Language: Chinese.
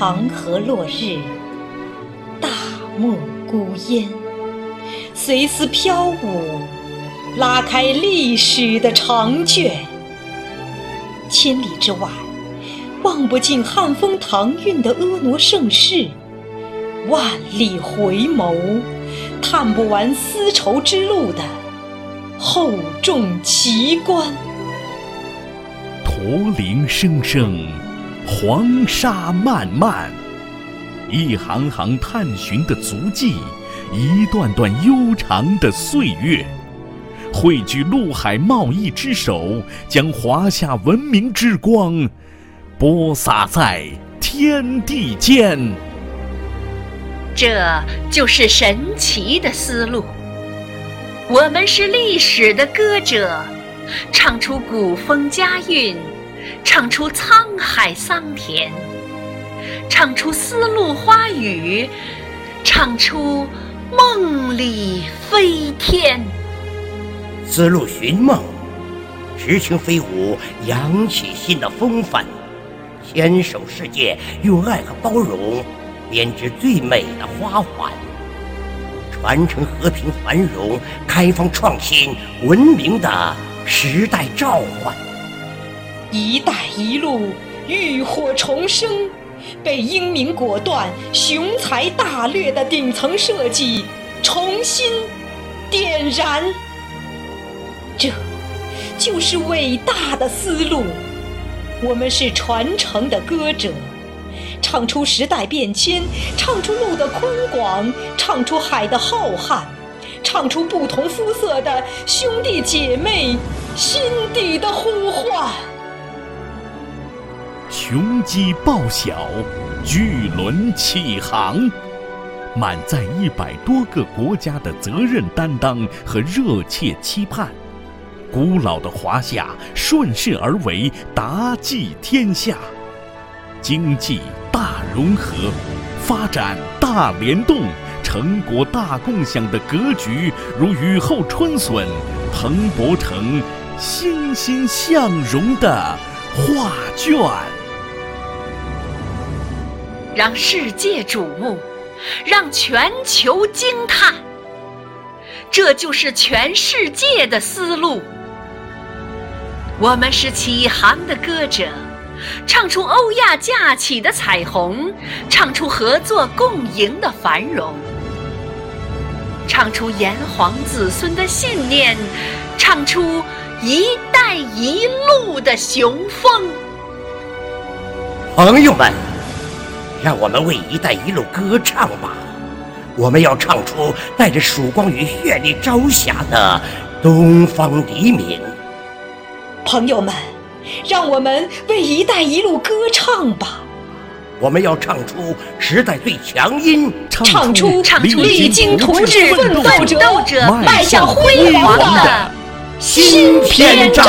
长河落日，大漠孤烟，随丝飘舞，拉开历史的长卷。千里之外，望不尽汉风唐韵的婀娜盛世；万里回眸，探不完丝绸之路的厚重奇观。驼铃声声，黄沙漫漫，一行行探寻的足迹，一段段悠长的岁月，汇聚陆海贸易之手，将华夏文明之光播撒在天地间。这就是神奇的丝路。我们是历史的歌者。唱出古风佳韵，唱出沧海桑田，唱出丝路花雨，唱出梦里飞天。丝路寻梦，执情飞舞，扬起新的风帆，牵手世界，用爱和包容编织最美的花环，传承和平繁荣、开放创新、文明的。时代召唤，“一带一路”浴火重生，被英明果断、雄才大略的顶层设计重新点燃。这，就是伟大的思路。我们是传承的歌者，唱出时代变迁，唱出路的宽广，唱出海的浩瀚。唱出不同肤色的兄弟姐妹心底的呼唤。雄鸡报晓，巨轮起航，满载一百多个国家的责任担当和热切期盼。古老的华夏顺势而为，达济天下，经济大融合，发展大联动。成果大共享的格局，如雨后春笋，蓬勃成欣欣向荣的画卷，让世界瞩目，让全球惊叹。这就是全世界的思路。我们是启航的歌者。唱出欧亚架起的彩虹，唱出合作共赢的繁荣，唱出炎黄子孙的信念，唱出“一带一路”的雄风。朋友们，让我们为“一带一路”歌唱吧！我们要唱出带着曙光与绚丽朝霞的东方黎明。朋友们。让我们为“一带一路”歌唱吧！我们要唱出时代最强音，唱出励精图治奋斗者迈向辉煌的新篇章。